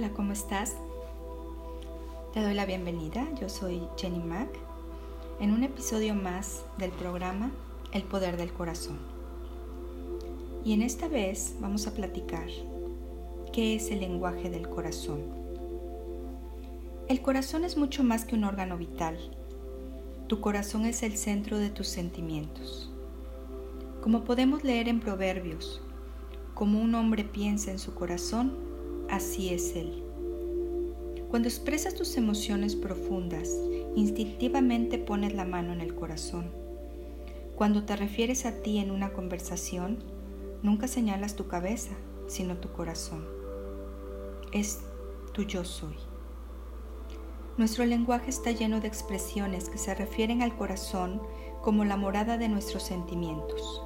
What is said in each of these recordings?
Hola, ¿cómo estás? Te doy la bienvenida, yo soy Jenny Mack, en un episodio más del programa El Poder del Corazón. Y en esta vez vamos a platicar qué es el lenguaje del corazón. El corazón es mucho más que un órgano vital. Tu corazón es el centro de tus sentimientos. Como podemos leer en Proverbios, como un hombre piensa en su corazón, así es él. Cuando expresas tus emociones profundas, instintivamente pones la mano en el corazón. Cuando te refieres a ti en una conversación, nunca señalas tu cabeza, sino tu corazón. Es tu yo soy. Nuestro lenguaje está lleno de expresiones que se refieren al corazón como la morada de nuestros sentimientos.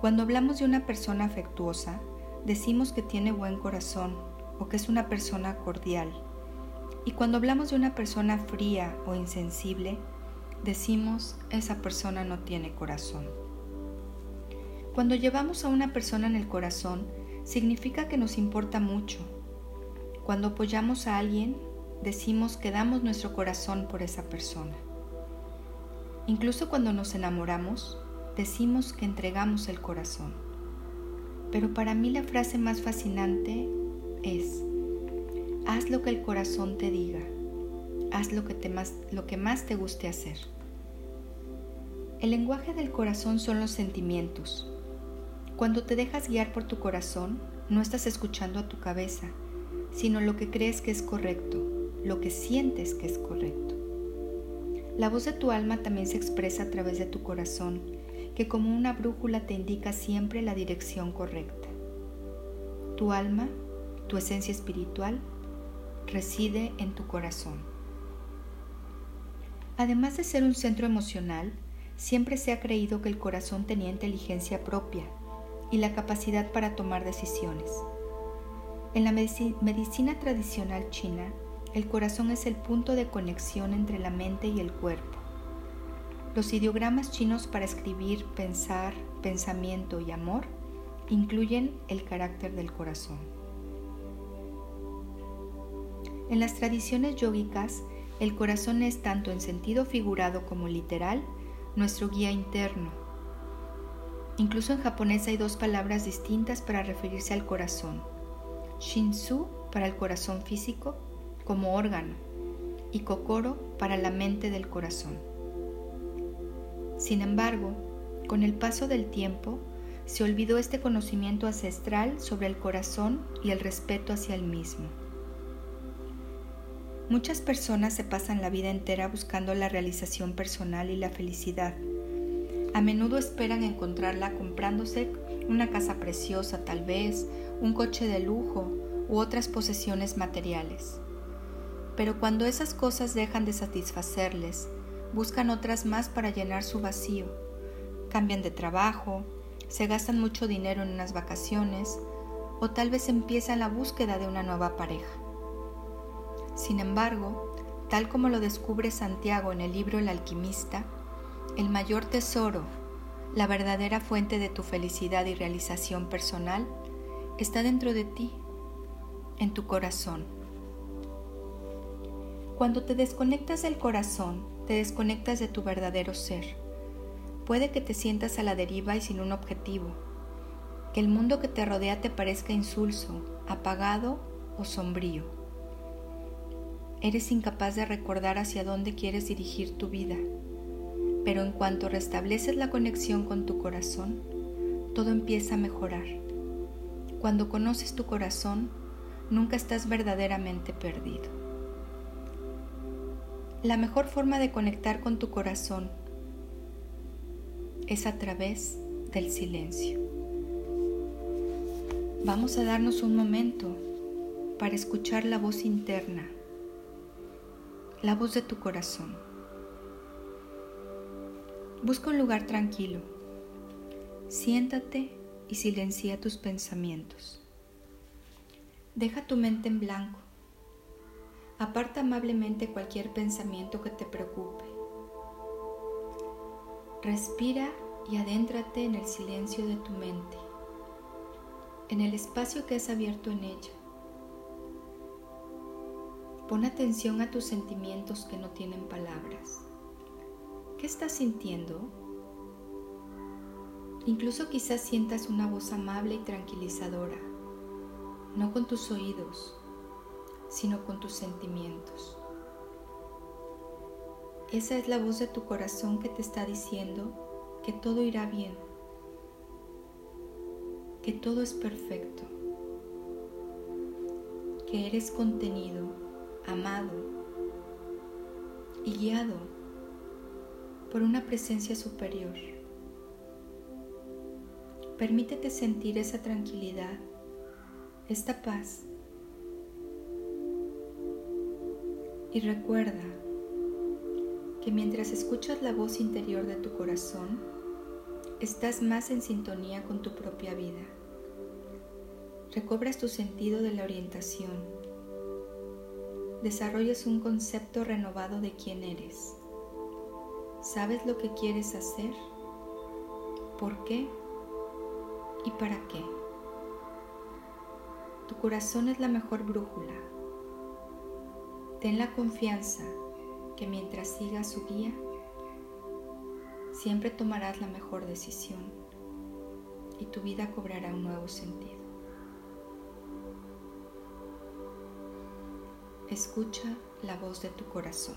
Cuando hablamos de una persona afectuosa, decimos que tiene buen corazón o que es una persona cordial. Y cuando hablamos de una persona fría o insensible, decimos esa persona no tiene corazón. Cuando llevamos a una persona en el corazón, significa que nos importa mucho. Cuando apoyamos a alguien, decimos que damos nuestro corazón por esa persona. Incluso cuando nos enamoramos, decimos que entregamos el corazón. Pero para mí la frase más fascinante es, haz lo que el corazón te diga, haz lo que, más, lo que más te guste hacer. El lenguaje del corazón son los sentimientos. Cuando te dejas guiar por tu corazón, no estás escuchando a tu cabeza, sino lo que crees que es correcto, lo que sientes que es correcto. La voz de tu alma también se expresa a través de tu corazón, que como una brújula te indica siempre la dirección correcta. Tu alma tu esencia espiritual reside en tu corazón. Además de ser un centro emocional, siempre se ha creído que el corazón tenía inteligencia propia y la capacidad para tomar decisiones. En la medicina tradicional china, el corazón es el punto de conexión entre la mente y el cuerpo. Los ideogramas chinos para escribir pensar, pensamiento y amor incluyen el carácter del corazón. En las tradiciones yógicas, el corazón es tanto en sentido figurado como literal nuestro guía interno. Incluso en japonés hay dos palabras distintas para referirse al corazón. Shinsu para el corazón físico como órgano y kokoro para la mente del corazón. Sin embargo, con el paso del tiempo, se olvidó este conocimiento ancestral sobre el corazón y el respeto hacia el mismo. Muchas personas se pasan la vida entera buscando la realización personal y la felicidad. A menudo esperan encontrarla comprándose una casa preciosa tal vez, un coche de lujo u otras posesiones materiales. Pero cuando esas cosas dejan de satisfacerles, buscan otras más para llenar su vacío. Cambian de trabajo, se gastan mucho dinero en unas vacaciones o tal vez empiezan la búsqueda de una nueva pareja. Sin embargo, tal como lo descubre Santiago en el libro El alquimista, el mayor tesoro, la verdadera fuente de tu felicidad y realización personal, está dentro de ti, en tu corazón. Cuando te desconectas del corazón, te desconectas de tu verdadero ser. Puede que te sientas a la deriva y sin un objetivo, que el mundo que te rodea te parezca insulso, apagado o sombrío. Eres incapaz de recordar hacia dónde quieres dirigir tu vida, pero en cuanto restableces la conexión con tu corazón, todo empieza a mejorar. Cuando conoces tu corazón, nunca estás verdaderamente perdido. La mejor forma de conectar con tu corazón es a través del silencio. Vamos a darnos un momento para escuchar la voz interna la voz de tu corazón. Busca un lugar tranquilo. Siéntate y silencia tus pensamientos. Deja tu mente en blanco. Aparta amablemente cualquier pensamiento que te preocupe. Respira y adéntrate en el silencio de tu mente, en el espacio que has abierto en ella. Pon atención a tus sentimientos que no tienen palabras. ¿Qué estás sintiendo? Incluso quizás sientas una voz amable y tranquilizadora, no con tus oídos, sino con tus sentimientos. Esa es la voz de tu corazón que te está diciendo que todo irá bien, que todo es perfecto, que eres contenido, amado y guiado por una presencia superior. Permítete sentir esa tranquilidad, esta paz. Y recuerda que mientras escuchas la voz interior de tu corazón, estás más en sintonía con tu propia vida. Recobras tu sentido de la orientación. Desarrollas un concepto renovado de quién eres. ¿Sabes lo que quieres hacer? ¿Por qué? ¿Y para qué? Tu corazón es la mejor brújula. Ten la confianza que mientras sigas su guía, siempre tomarás la mejor decisión y tu vida cobrará un nuevo sentido. Escucha la voz de tu corazón.